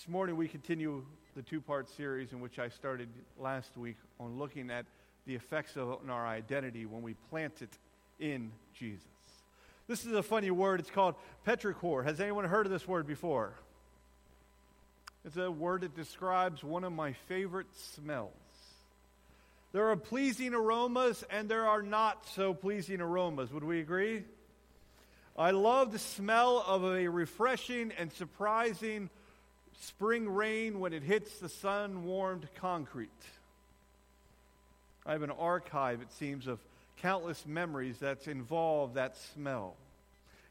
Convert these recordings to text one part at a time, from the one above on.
This morning we continue the two part series in which I started last week on looking at the effects of on our identity when we plant it in Jesus. This is a funny word. It's called petrichor. Has anyone heard of this word before? It's a word that describes one of my favorite smells. There are pleasing aromas and there are not so pleasing aromas. Would we agree? I love the smell of a refreshing and surprising spring rain when it hits the sun warmed concrete. I have an archive, it seems, of countless memories that's involved that smell.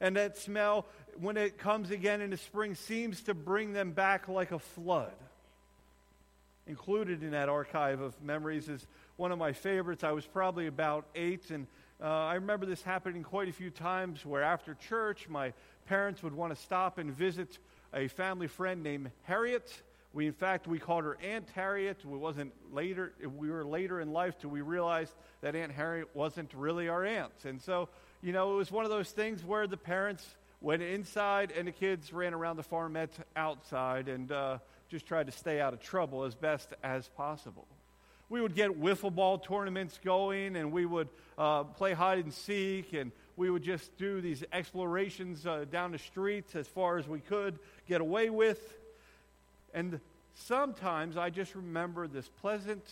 And that smell, when it comes again in the spring, seems to bring them back like a flood. Included in that archive of memories is one of my favorites. I was probably about eight, and uh, I remember this happening quite a few times where after church, my parents would want to stop and visit a family friend named Harriet. We, in fact, we called her Aunt Harriet. We wasn't later. We were later in life till we realized that Aunt Harriet wasn't really our aunt. And so, you know, it was one of those things where the parents went inside and the kids ran around the farmette outside and uh, just tried to stay out of trouble as best as possible. We would get wiffle ball tournaments going, and we would uh, play hide and seek, and we would just do these explorations uh, down the streets as far as we could get away with. And sometimes I just remember this pleasant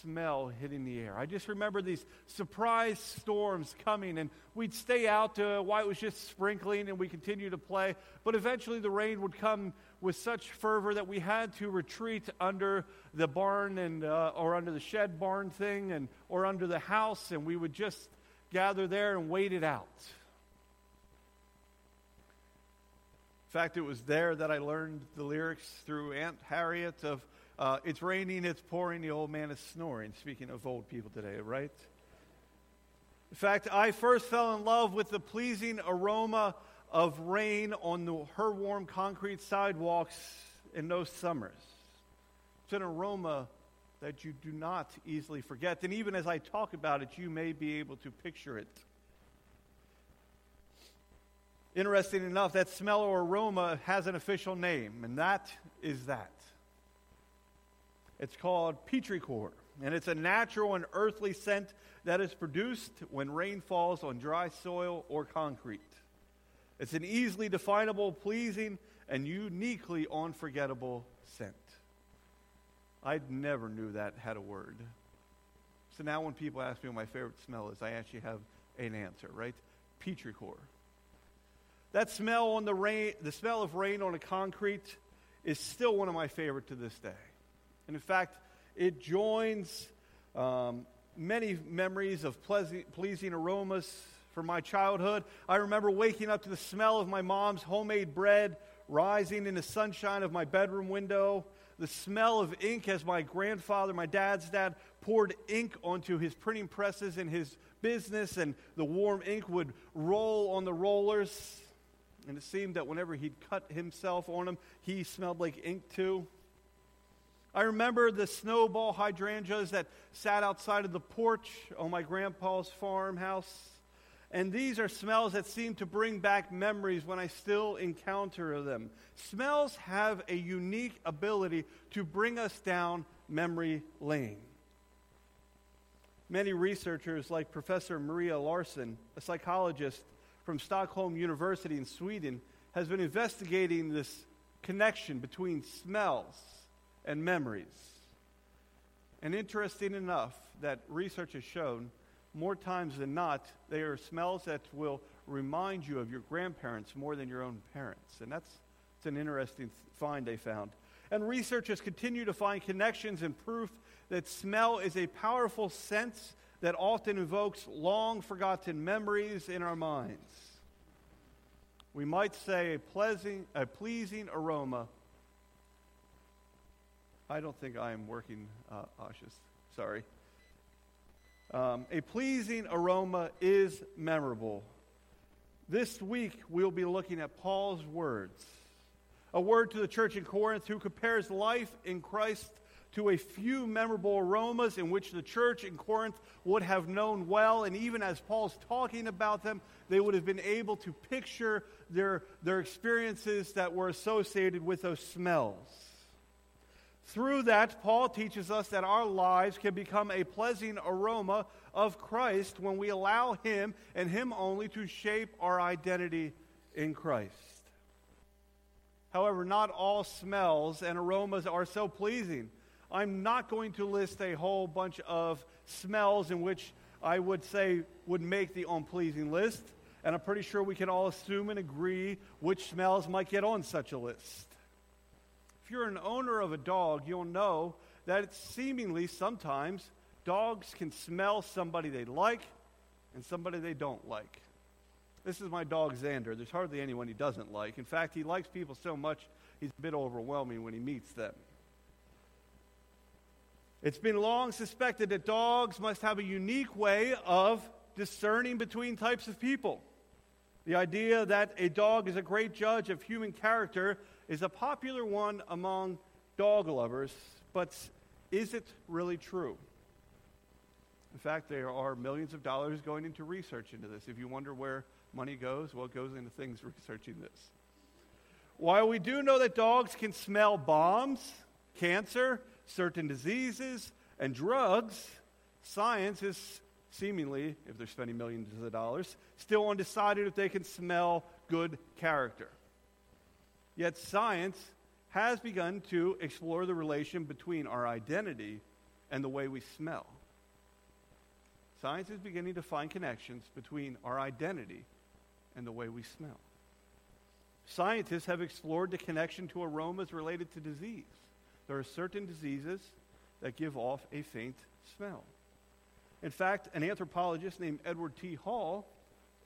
smell hitting the air. I just remember these surprise storms coming, and we'd stay out while it was just sprinkling, and we continued to play. But eventually, the rain would come with such fervor that we had to retreat under the barn and uh, or under the shed barn thing, and or under the house, and we would just gather there and wait it out. In fact, it was there that I learned the lyrics through Aunt Harriet of uh, It's raining, it's pouring, the old man is snoring. Speaking of old people today, right? In fact, I first fell in love with the pleasing aroma of rain on the, her warm concrete sidewalks in those summers. It's an aroma that you do not easily forget. And even as I talk about it, you may be able to picture it. Interesting enough, that smell or aroma has an official name, and that is that. It's called petrichor, and it's a natural and earthly scent that is produced when rain falls on dry soil or concrete. It's an easily definable, pleasing, and uniquely unforgettable scent. I never knew that had a word. So now when people ask me what my favorite smell is, I actually have an answer, right? Petrichor. That smell on the rain, the smell of rain on a concrete is still one of my favorite to this day. And in fact, it joins um, many memories of pleasant, pleasing aromas from my childhood. I remember waking up to the smell of my mom's homemade bread rising in the sunshine of my bedroom window, the smell of ink as my grandfather, my dad's dad, poured ink onto his printing presses in his business, and the warm ink would roll on the rollers. And it seemed that whenever he'd cut himself on them, he smelled like ink too. I remember the snowball hydrangeas that sat outside of the porch on my grandpa's farmhouse. And these are smells that seem to bring back memories when I still encounter them. Smells have a unique ability to bring us down memory lane. Many researchers, like Professor Maria Larsson, a psychologist from Stockholm University in Sweden has been investigating this connection between smells and memories. And interesting enough, that research has shown more times than not, they are smells that will remind you of your grandparents more than your own parents. And that's, that's an interesting find they found. And researchers continue to find connections and proof that smell is a powerful sense that often evokes long forgotten memories in our minds. We might say a pleasing, a pleasing aroma. I don't think I am working, uh, Ashes. Sorry. Um, a pleasing aroma is memorable. This week, we'll be looking at Paul's words. A word to the church in Corinth who compares life in Christ to a few memorable aromas in which the church in Corinth would have known well. And even as Paul's talking about them, they would have been able to picture their, their experiences that were associated with those smells. Through that, Paul teaches us that our lives can become a pleasing aroma of Christ when we allow Him and Him only to shape our identity in Christ. However, not all smells and aromas are so pleasing. I'm not going to list a whole bunch of smells in which I would say would make the unpleasing list, and I'm pretty sure we can all assume and agree which smells might get on such a list. You're an owner of a dog, you'll know that it's seemingly sometimes dogs can smell somebody they like and somebody they don't like. This is my dog Xander. There's hardly anyone he doesn't like. In fact, he likes people so much, he's a bit overwhelming when he meets them. It's been long suspected that dogs must have a unique way of discerning between types of people. The idea that a dog is a great judge of human character is a popular one among dog lovers, but is it really true? In fact, there are millions of dollars going into research into this. If you wonder where money goes, well, it goes into things researching this. While we do know that dogs can smell bombs, cancer, certain diseases, and drugs, science is seemingly, if they're spending millions of dollars, still undecided if they can smell good character. Yet science has begun to explore the relation between our identity and the way we smell. Science is beginning to find connections between our identity and the way we smell. Scientists have explored the connection to aromas related to disease. There are certain diseases that give off a faint smell. In fact, an anthropologist named Edward T. Hall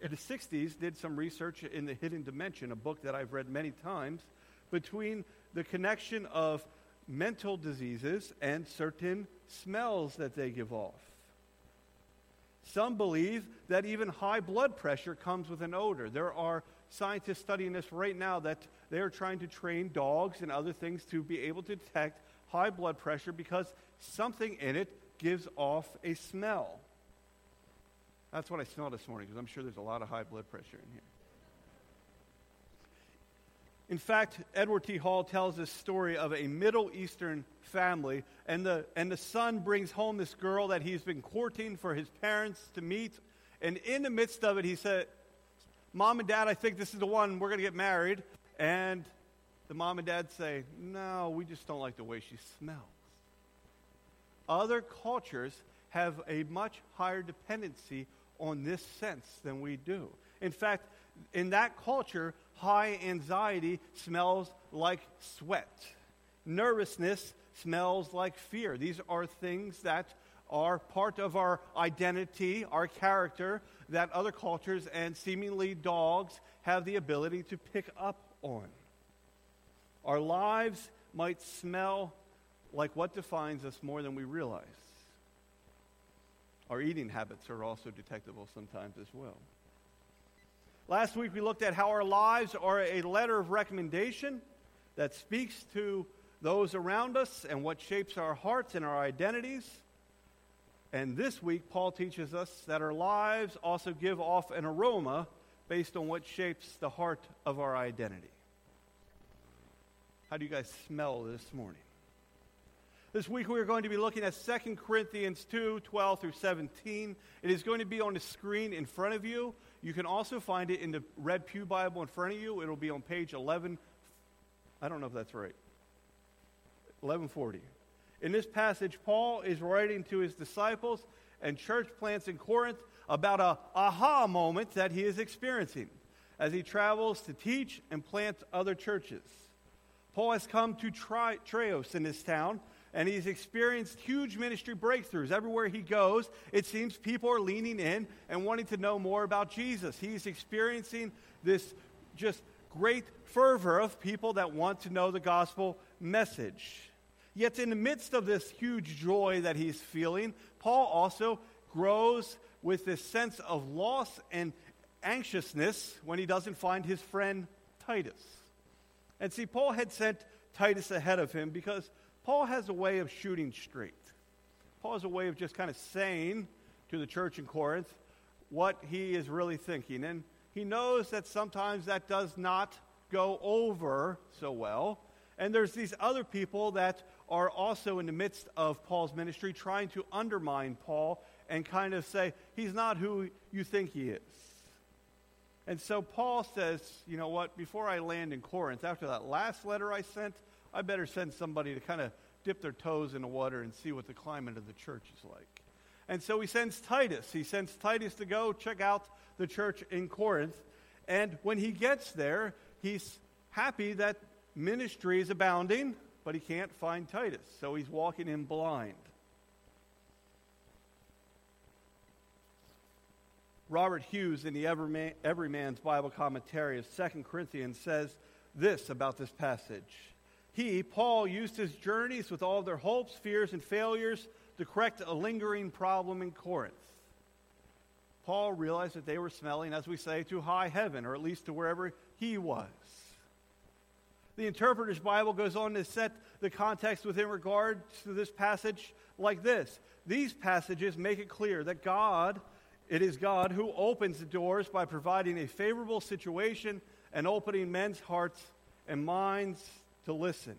in the 60s did some research in The Hidden Dimension, a book that I've read many times, between the connection of mental diseases and certain smells that they give off. Some believe that even high blood pressure comes with an odor. There are scientists studying this right now that they are trying to train dogs and other things to be able to detect high blood pressure because something in it gives off a smell. That's what I smell this morning because I'm sure there's a lot of high blood pressure in here. In fact, Edward T. Hall tells this story of a Middle Eastern family, and the, and the son brings home this girl that he's been courting for his parents to meet. And in the midst of it, he said, Mom and Dad, I think this is the one we're going to get married. And the mom and dad say, No, we just don't like the way she smells. Other cultures have a much higher dependency on this sense than we do. In fact, in that culture, high anxiety smells like sweat. Nervousness smells like fear. These are things that are part of our identity, our character, that other cultures and seemingly dogs have the ability to pick up on. Our lives might smell like what defines us more than we realize. Our eating habits are also detectable sometimes as well. Last week we looked at how our lives are a letter of recommendation that speaks to those around us and what shapes our hearts and our identities. And this week, Paul teaches us that our lives also give off an aroma based on what shapes the heart of our identity. How do you guys smell this morning? This week we are going to be looking at 2 Corinthians 2 12 through 17. It is going to be on the screen in front of you. You can also find it in the Red Pew Bible in front of you. It'll be on page 11. I don't know if that's right. 1140. In this passage, Paul is writing to his disciples and church plants in Corinth about a aha moment that he is experiencing as he travels to teach and plant other churches. Paul has come to Tri- in this town, and he's experienced huge ministry breakthroughs. Everywhere he goes, it seems people are leaning in and wanting to know more about Jesus. He's experiencing this just great fervor of people that want to know the gospel message. Yet, in the midst of this huge joy that he's feeling, Paul also grows with this sense of loss and anxiousness when he doesn't find his friend Titus. And see, Paul had sent Titus ahead of him because Paul has a way of shooting straight. Paul has a way of just kind of saying to the church in Corinth what he is really thinking. And he knows that sometimes that does not go over so well. And there's these other people that are also in the midst of Paul's ministry trying to undermine Paul and kind of say, he's not who you think he is. And so Paul says, you know what, before I land in Corinth, after that last letter I sent, I better send somebody to kind of dip their toes in the water and see what the climate of the church is like. And so he sends Titus. He sends Titus to go check out the church in Corinth. And when he gets there, he's happy that ministry is abounding, but he can't find Titus. So he's walking in blind. Robert Hughes, in the Everyman's Bible Commentary of 2 Corinthians, says this about this passage. He, Paul, used his journeys with all their hopes, fears, and failures to correct a lingering problem in Corinth. Paul realized that they were smelling, as we say, to high heaven, or at least to wherever he was. The Interpreter's Bible goes on to set the context within regard to this passage like this. These passages make it clear that God it is God who opens the doors by providing a favorable situation and opening men's hearts and minds to listen.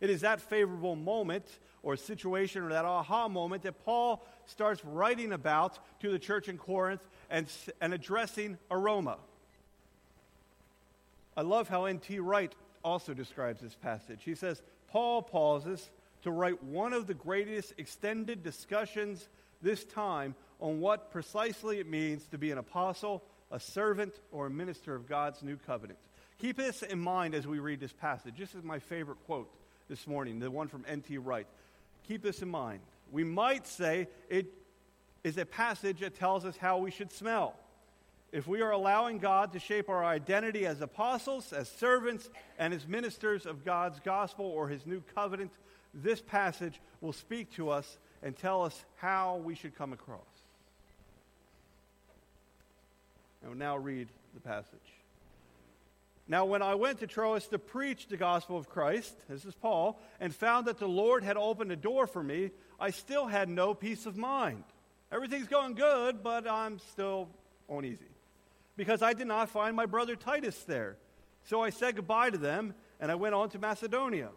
It is that favorable moment or situation or that aha moment that Paul starts writing about to the church in Corinth and, and addressing aroma. I love how N.T. Wright also describes this passage. He says, Paul pauses to write one of the greatest extended discussions this time on what precisely it means to be an apostle, a servant, or a minister of God's new covenant. Keep this in mind as we read this passage. This is my favorite quote this morning, the one from N.T. Wright. Keep this in mind. We might say it is a passage that tells us how we should smell. If we are allowing God to shape our identity as apostles, as servants, and as ministers of God's gospel or his new covenant, this passage will speak to us and tell us how we should come across. I will now read the passage. Now, when I went to Troas to preach the gospel of Christ, this is Paul, and found that the Lord had opened a door for me, I still had no peace of mind. Everything's going good, but I'm still uneasy. Because I did not find my brother Titus there. So I said goodbye to them, and I went on to Macedonia.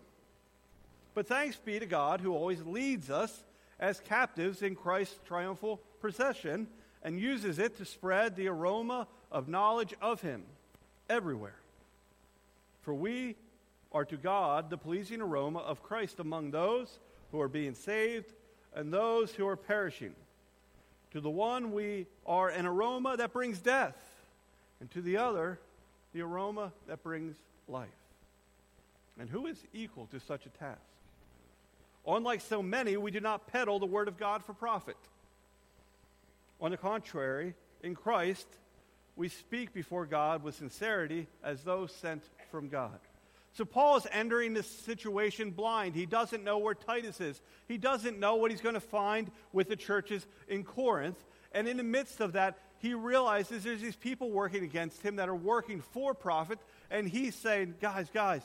But thanks be to God who always leads us as captives in Christ's triumphal procession and uses it to spread the aroma of knowledge of Him everywhere. For we are to God the pleasing aroma of Christ among those who are being saved and those who are perishing. To the one, we are an aroma that brings death, and to the other, the aroma that brings life. And who is equal to such a task? Unlike so many, we do not peddle the word of God for profit. On the contrary, in Christ, we speak before God with sincerity as those sent from God. So Paul is entering this situation blind. He doesn't know where Titus is. He doesn't know what he's going to find with the churches in Corinth. And in the midst of that, he realizes there's these people working against him that are working for profit. And he's saying, guys, guys,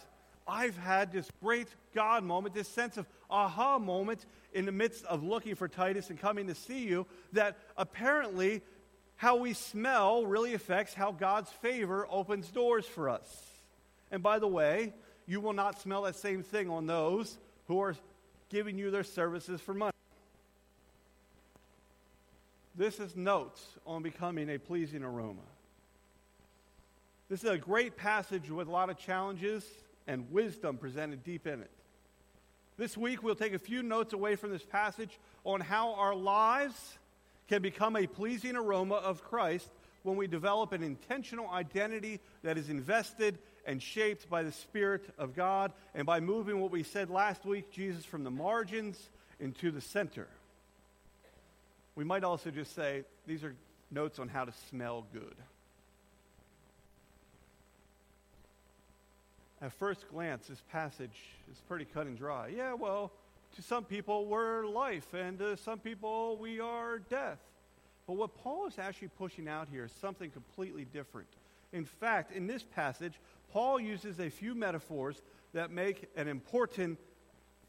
I've had this great God moment, this sense of aha moment in the midst of looking for Titus and coming to see you, that apparently how we smell really affects how God's favor opens doors for us. And by the way, you will not smell that same thing on those who are giving you their services for money. This is notes on becoming a pleasing aroma. This is a great passage with a lot of challenges and wisdom presented deep in it. This week, we'll take a few notes away from this passage on how our lives can become a pleasing aroma of Christ when we develop an intentional identity that is invested and shaped by the Spirit of God and by moving what we said last week, Jesus from the margins into the center. We might also just say these are notes on how to smell good. At first glance, this passage is pretty cut and dry. Yeah, well, to some people, we're life, and to some people, we are death. But what Paul is actually pushing out here is something completely different. In fact, in this passage, Paul uses a few metaphors that make an important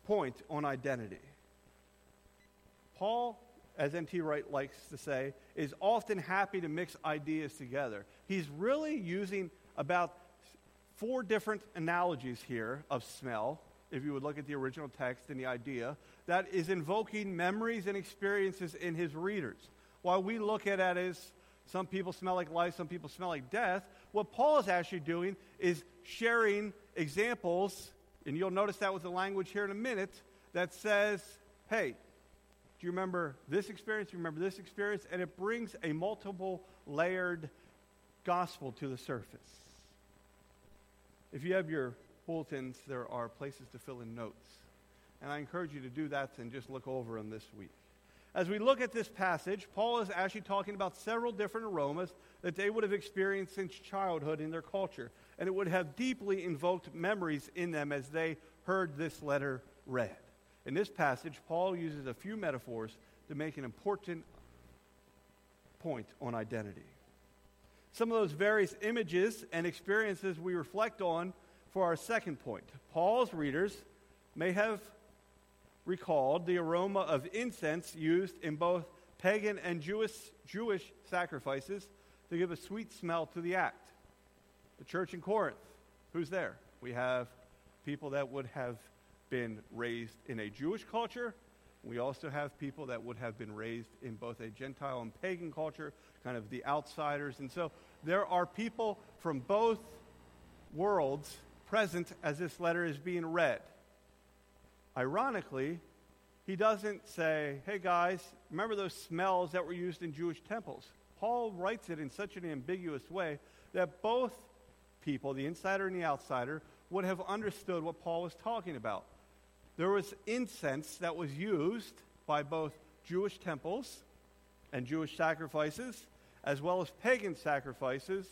point on identity. Paul, as N.T. Wright likes to say, is often happy to mix ideas together. He's really using about four different analogies here of smell, if you would look at the original text and the idea, that is invoking memories and experiences in his readers. While we look at it as some people smell like life, some people smell like death, what Paul is actually doing is sharing examples, and you'll notice that with the language here in a minute, that says, hey, do you remember this experience? Do you remember this experience? And it brings a multiple layered gospel to the surface. If you have your bulletins, there are places to fill in notes. And I encourage you to do that and just look over them this week. As we look at this passage, Paul is actually talking about several different aromas that they would have experienced since childhood in their culture. And it would have deeply invoked memories in them as they heard this letter read. In this passage, Paul uses a few metaphors to make an important point on identity. Some of those various images and experiences we reflect on for our second point. Paul's readers may have recalled the aroma of incense used in both pagan and Jewish, Jewish sacrifices to give a sweet smell to the act. The church in Corinth, who's there? We have people that would have been raised in a Jewish culture. We also have people that would have been raised in both a Gentile and pagan culture, kind of the outsiders. And so there are people from both worlds present as this letter is being read. Ironically, he doesn't say, hey guys, remember those smells that were used in Jewish temples? Paul writes it in such an ambiguous way that both people, the insider and the outsider, would have understood what Paul was talking about. There was incense that was used by both Jewish temples and Jewish sacrifices, as well as pagan sacrifices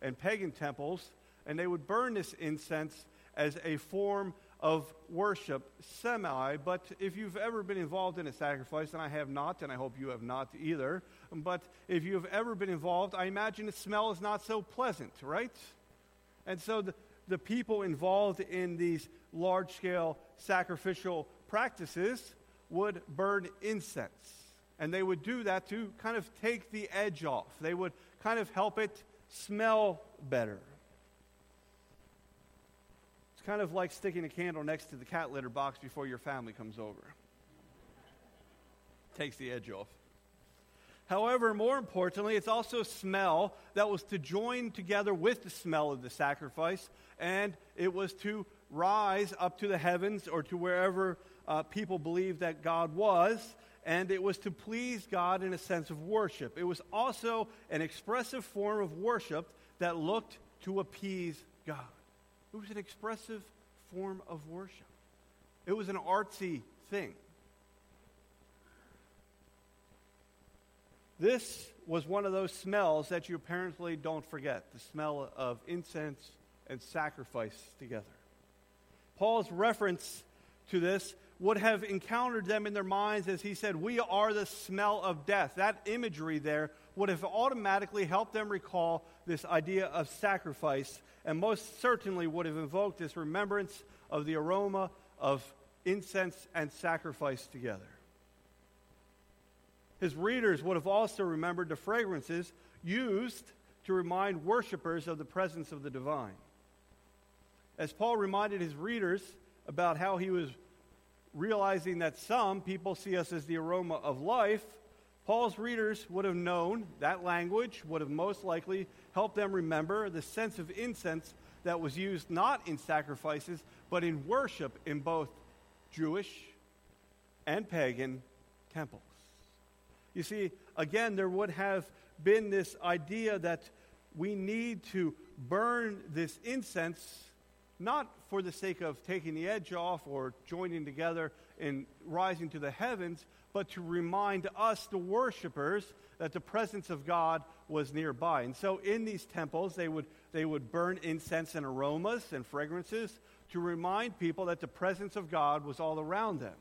and pagan temples, and they would burn this incense as a form of worship, semi. But if you've ever been involved in a sacrifice, and I have not, and I hope you have not either, but if you have ever been involved, I imagine the smell is not so pleasant, right? And so the, the people involved in these large scale sacrificial practices would burn incense. And they would do that to kind of take the edge off. They would kind of help it smell better. It's kind of like sticking a candle next to the cat litter box before your family comes over. Takes the edge off. However, more importantly, it's also a smell that was to join together with the smell of the sacrifice, and it was to rise up to the heavens or to wherever uh, people believed that God was, and it was to please God in a sense of worship. It was also an expressive form of worship that looked to appease God. It was an expressive form of worship. It was an artsy thing. This was one of those smells that you apparently don't forget the smell of incense and sacrifice together. Paul's reference to this would have encountered them in their minds as he said, We are the smell of death. That imagery there would have automatically helped them recall this idea of sacrifice and most certainly would have invoked this remembrance of the aroma of incense and sacrifice together. His readers would have also remembered the fragrances used to remind worshippers of the presence of the divine. As Paul reminded his readers about how he was realizing that some people see us as the aroma of life, Paul's readers would have known that language, would have most likely helped them remember the sense of incense that was used not in sacrifices, but in worship in both Jewish and pagan temples. You see, again, there would have been this idea that we need to burn this incense not for the sake of taking the edge off or joining together and rising to the heavens, but to remind us, the worshipers, that the presence of God was nearby. And so in these temples, they would, they would burn incense and aromas and fragrances to remind people that the presence of God was all around them.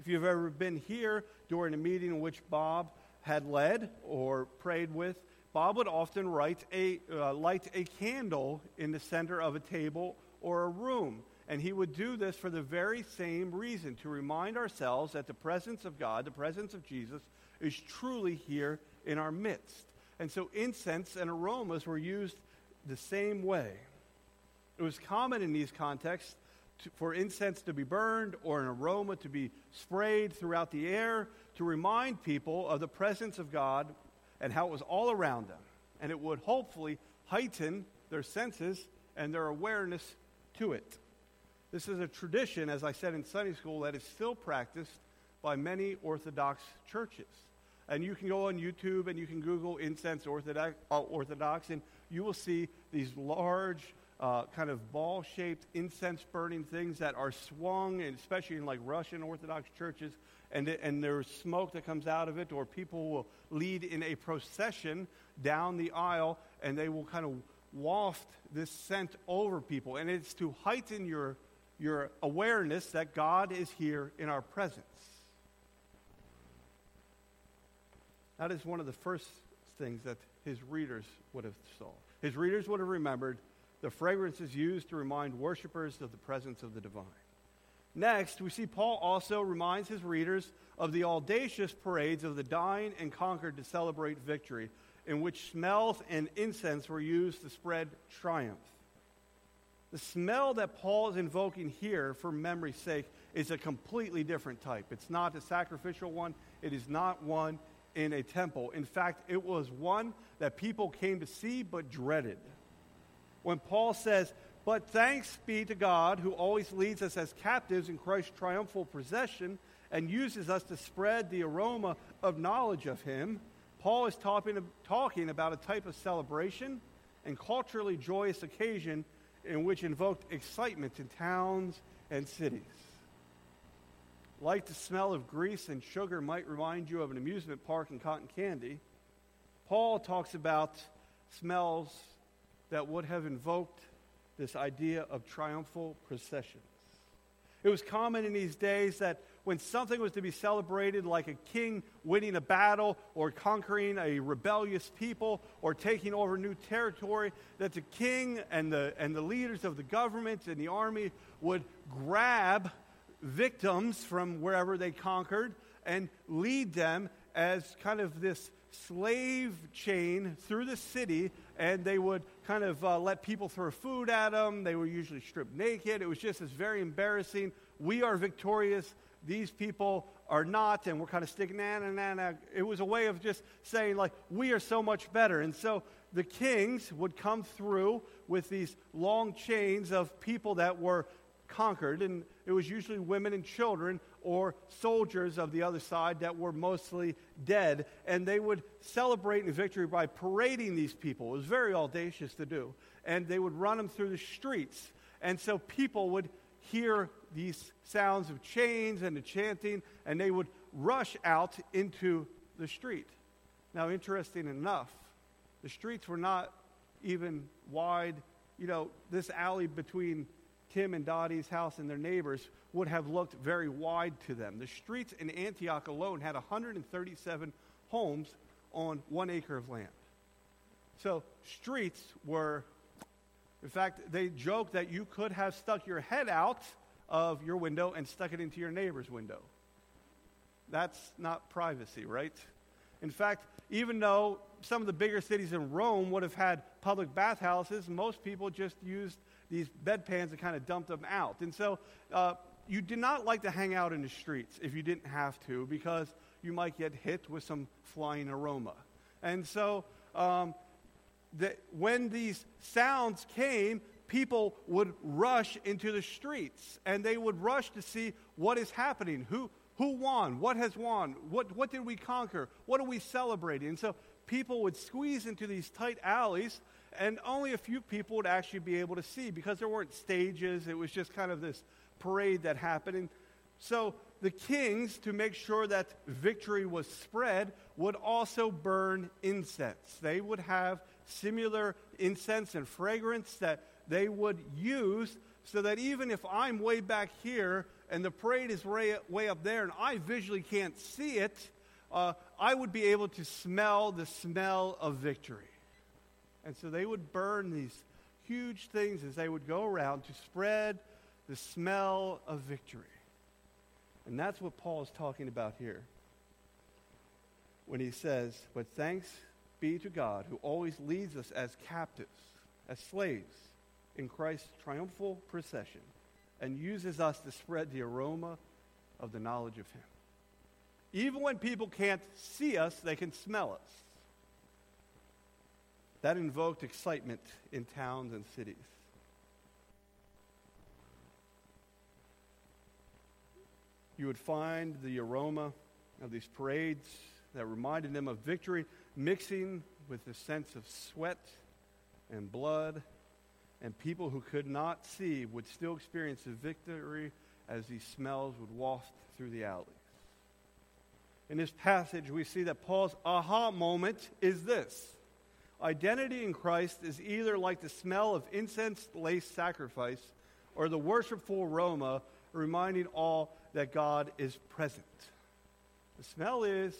If you've ever been here during a meeting in which Bob had led or prayed with, Bob would often a, uh, light a candle in the center of a table or a room. And he would do this for the very same reason to remind ourselves that the presence of God, the presence of Jesus, is truly here in our midst. And so incense and aromas were used the same way. It was common in these contexts to, for incense to be burned or an aroma to be sprayed throughout the air to remind people of the presence of God and how it was all around them. And it would hopefully heighten their senses and their awareness to it. This is a tradition, as I said in Sunday school, that is still practiced by many Orthodox churches. And you can go on YouTube and you can Google incense Orthodox, uh, Orthodox and you will see these large, uh, kind of ball shaped incense burning things that are swung, especially in like Russian Orthodox churches. And, and there's smoke that comes out of it, or people will lead in a procession down the aisle and they will kind of waft this scent over people. And it's to heighten your, your awareness that God is here in our presence. That is one of the first things that his readers would have saw. His readers would have remembered the fragrances used to remind worshippers of the presence of the divine. Next, we see Paul also reminds his readers of the audacious parades of the dying and conquered to celebrate victory, in which smells and incense were used to spread triumph. The smell that Paul is invoking here for memory's sake is a completely different type. It's not a sacrificial one, it is not one in a temple. In fact, it was one that people came to see but dreaded. When Paul says, But thanks be to God who always leads us as captives in Christ's triumphal procession and uses us to spread the aroma of knowledge of him, Paul is talking, talking about a type of celebration and culturally joyous occasion in which invoked excitement in towns and cities. Like the smell of grease and sugar might remind you of an amusement park and cotton candy, Paul talks about smells that would have invoked this idea of triumphal processions. It was common in these days that when something was to be celebrated, like a king winning a battle or conquering a rebellious people or taking over new territory, that the king and the, and the leaders of the government and the army would grab victims from wherever they conquered and lead them as kind of this slave chain through the city, and they would kind of uh, let people throw food at them. They were usually stripped naked. It was just this very embarrassing. We are victorious. These people are not, and we're kind of sticking, na, na, na, na. It was a way of just saying, like, we are so much better. And so the kings would come through with these long chains of people that were conquered, and it was usually women and children or soldiers of the other side that were mostly dead. And they would celebrate in victory by parading these people. It was very audacious to do. And they would run them through the streets. And so people would hear these sounds of chains and the chanting, and they would rush out into the street. Now, interesting enough, the streets were not even wide. You know, this alley between Tim and Dottie's house and their neighbors would have looked very wide to them. The streets in Antioch alone had 137 homes on one acre of land. So, streets were, in fact, they joked that you could have stuck your head out of your window and stuck it into your neighbor's window. That's not privacy, right? In fact, even though some of the bigger cities in Rome would have had public bathhouses, most people just used these bedpans and kind of dumped them out. And so uh, you did not like to hang out in the streets if you didn't have to because you might get hit with some flying aroma. And so um, the, when these sounds came, people would rush into the streets and they would rush to see what is happening. Who, who won? What has won? What, what did we conquer? What are we celebrating? And so people would squeeze into these tight alleys and only a few people would actually be able to see because there weren't stages. It was just kind of this parade that happened. And so the kings, to make sure that victory was spread, would also burn incense. They would have similar incense and fragrance that they would use so that even if I'm way back here and the parade is way, way up there and I visually can't see it, uh, I would be able to smell the smell of victory. And so they would burn these huge things as they would go around to spread the smell of victory. And that's what Paul is talking about here when he says, But thanks be to God who always leads us as captives, as slaves, in Christ's triumphal procession, and uses us to spread the aroma of the knowledge of Him. Even when people can't see us, they can smell us. That invoked excitement in towns and cities. You would find the aroma of these parades that reminded them of victory mixing with the sense of sweat and blood, and people who could not see would still experience the victory as these smells would waft through the alleys. In this passage, we see that Paul's aha moment is this identity in Christ is either like the smell of incense laced sacrifice or the worshipful aroma reminding all that God is present. The smell is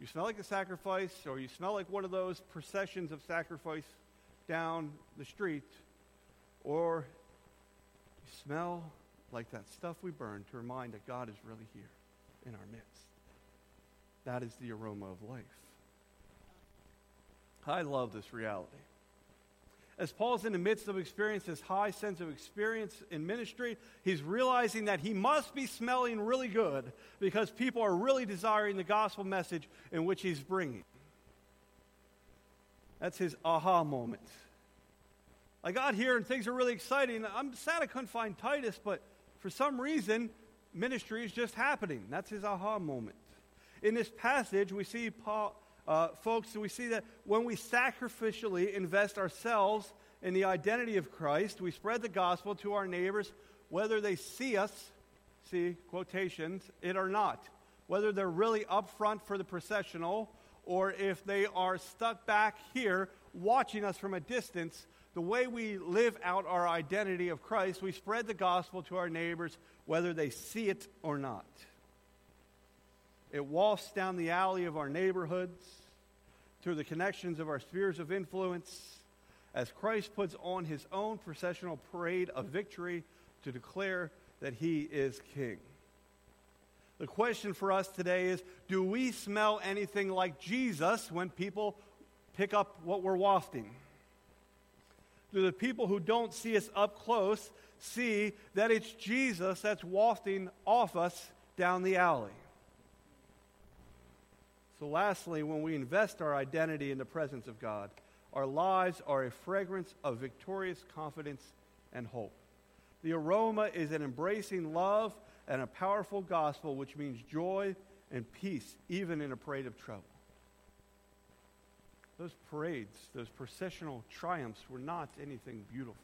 you smell like a sacrifice, or you smell like one of those processions of sacrifice down the street, or you smell like that stuff we burn to remind that God is really here in our midst. That is the aroma of life. I love this reality. As Paul's in the midst of experiencing this high sense of experience in ministry, he's realizing that he must be smelling really good because people are really desiring the gospel message in which he's bringing. That's his aha moment. I got here and things are really exciting. I'm sad I couldn't find Titus, but for some reason, ministry is just happening. That's his aha moment. In this passage, we see Paul, uh, folks, we see that when we sacrificially invest ourselves in the identity of Christ, we spread the gospel to our neighbors, whether they see us, see quotations, it or not. Whether they're really up front for the processional or if they are stuck back here watching us from a distance, the way we live out our identity of Christ, we spread the gospel to our neighbors, whether they see it or not. It wafts down the alley of our neighborhoods, through the connections of our spheres of influence, as Christ puts on his own processional parade of victory to declare that he is king. The question for us today is do we smell anything like Jesus when people pick up what we're wafting? Do the people who don't see us up close see that it's Jesus that's wafting off us down the alley? So, lastly, when we invest our identity in the presence of God, our lives are a fragrance of victorious confidence and hope. The aroma is an embracing love and a powerful gospel, which means joy and peace, even in a parade of trouble. Those parades, those processional triumphs, were not anything beautiful.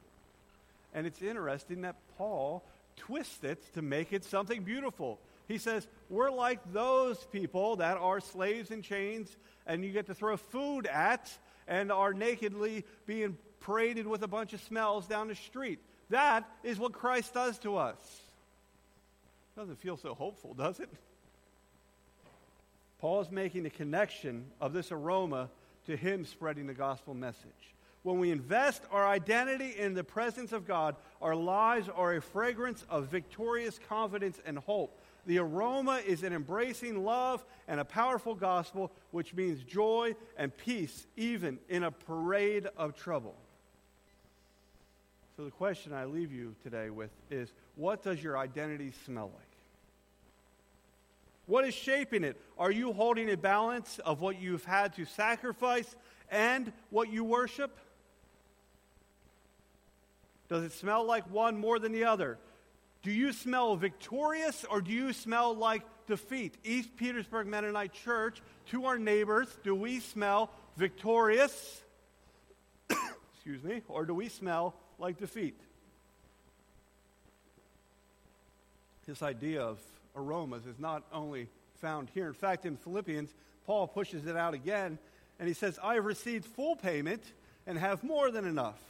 And it's interesting that Paul twists it to make it something beautiful. He says, We're like those people that are slaves in chains and you get to throw food at and are nakedly being paraded with a bunch of smells down the street. That is what Christ does to us. Doesn't feel so hopeful, does it? Paul is making a connection of this aroma to him spreading the gospel message. When we invest our identity in the presence of God, our lives are a fragrance of victorious confidence and hope. The aroma is an embracing love and a powerful gospel, which means joy and peace, even in a parade of trouble. So, the question I leave you today with is what does your identity smell like? What is shaping it? Are you holding a balance of what you've had to sacrifice and what you worship? Does it smell like one more than the other? Do you smell victorious or do you smell like defeat? East Petersburg Mennonite Church, to our neighbors, do we smell victorious? Excuse me, or do we smell like defeat? This idea of aromas is not only found here. In fact, in Philippians, Paul pushes it out again, and he says, I have received full payment and have more than enough.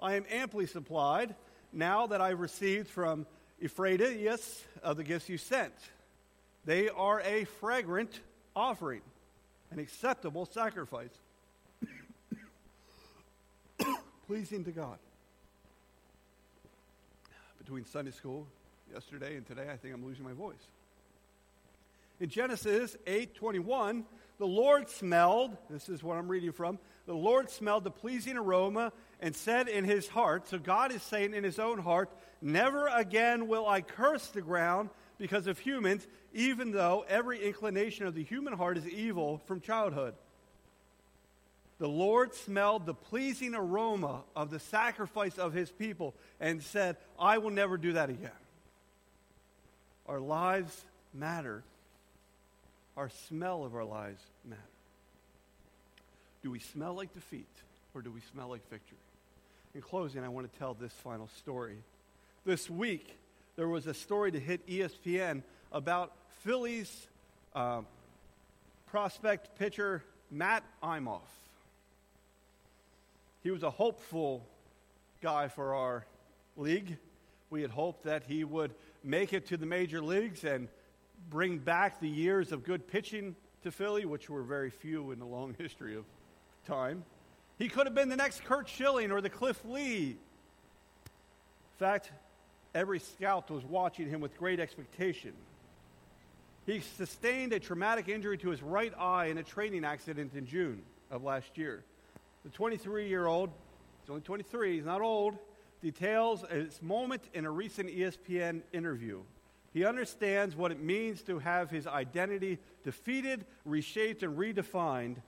I am amply supplied now that I've received from Epaphroditus of uh, the gifts you sent. They are a fragrant offering, an acceptable sacrifice, pleasing to God. between Sunday school yesterday and today, I think I'm losing my voice. In Genesis 8:21, the Lord smelled, this is what I'm reading from, the Lord smelled the pleasing aroma and said in his heart, so God is saying in his own heart, never again will I curse the ground because of humans, even though every inclination of the human heart is evil from childhood. The Lord smelled the pleasing aroma of the sacrifice of his people and said, I will never do that again. Our lives matter. Our smell of our lives matter. Do we smell like defeat or do we smell like victory? In closing, I want to tell this final story. This week, there was a story to hit ESPN about Phillies uh, prospect pitcher Matt Imhof. He was a hopeful guy for our league. We had hoped that he would make it to the major leagues and bring back the years of good pitching to Philly, which were very few in the long history of time. He could have been the next Curt Schilling or the Cliff Lee. In fact, every scout was watching him with great expectation. He sustained a traumatic injury to his right eye in a training accident in June of last year. The 23 year old, he's only 23, he's not old, details his moment in a recent ESPN interview. He understands what it means to have his identity defeated, reshaped, and redefined.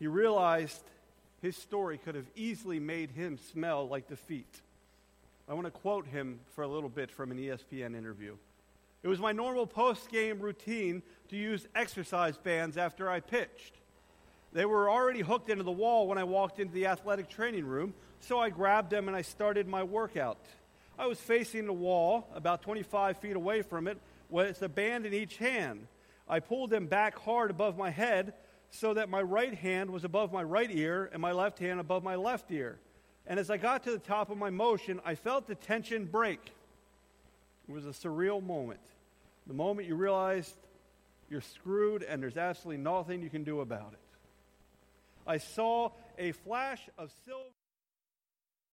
He realized his story could have easily made him smell like defeat. I want to quote him for a little bit from an ESPN interview. It was my normal post game routine to use exercise bands after I pitched. They were already hooked into the wall when I walked into the athletic training room, so I grabbed them and I started my workout. I was facing the wall, about 25 feet away from it, with a band in each hand. I pulled them back hard above my head so that my right hand was above my right ear and my left hand above my left ear. And as I got to the top of my motion, I felt the tension break. It was a surreal moment. The moment you realized you're screwed and there's absolutely nothing you can do about it. I saw a flash of silver.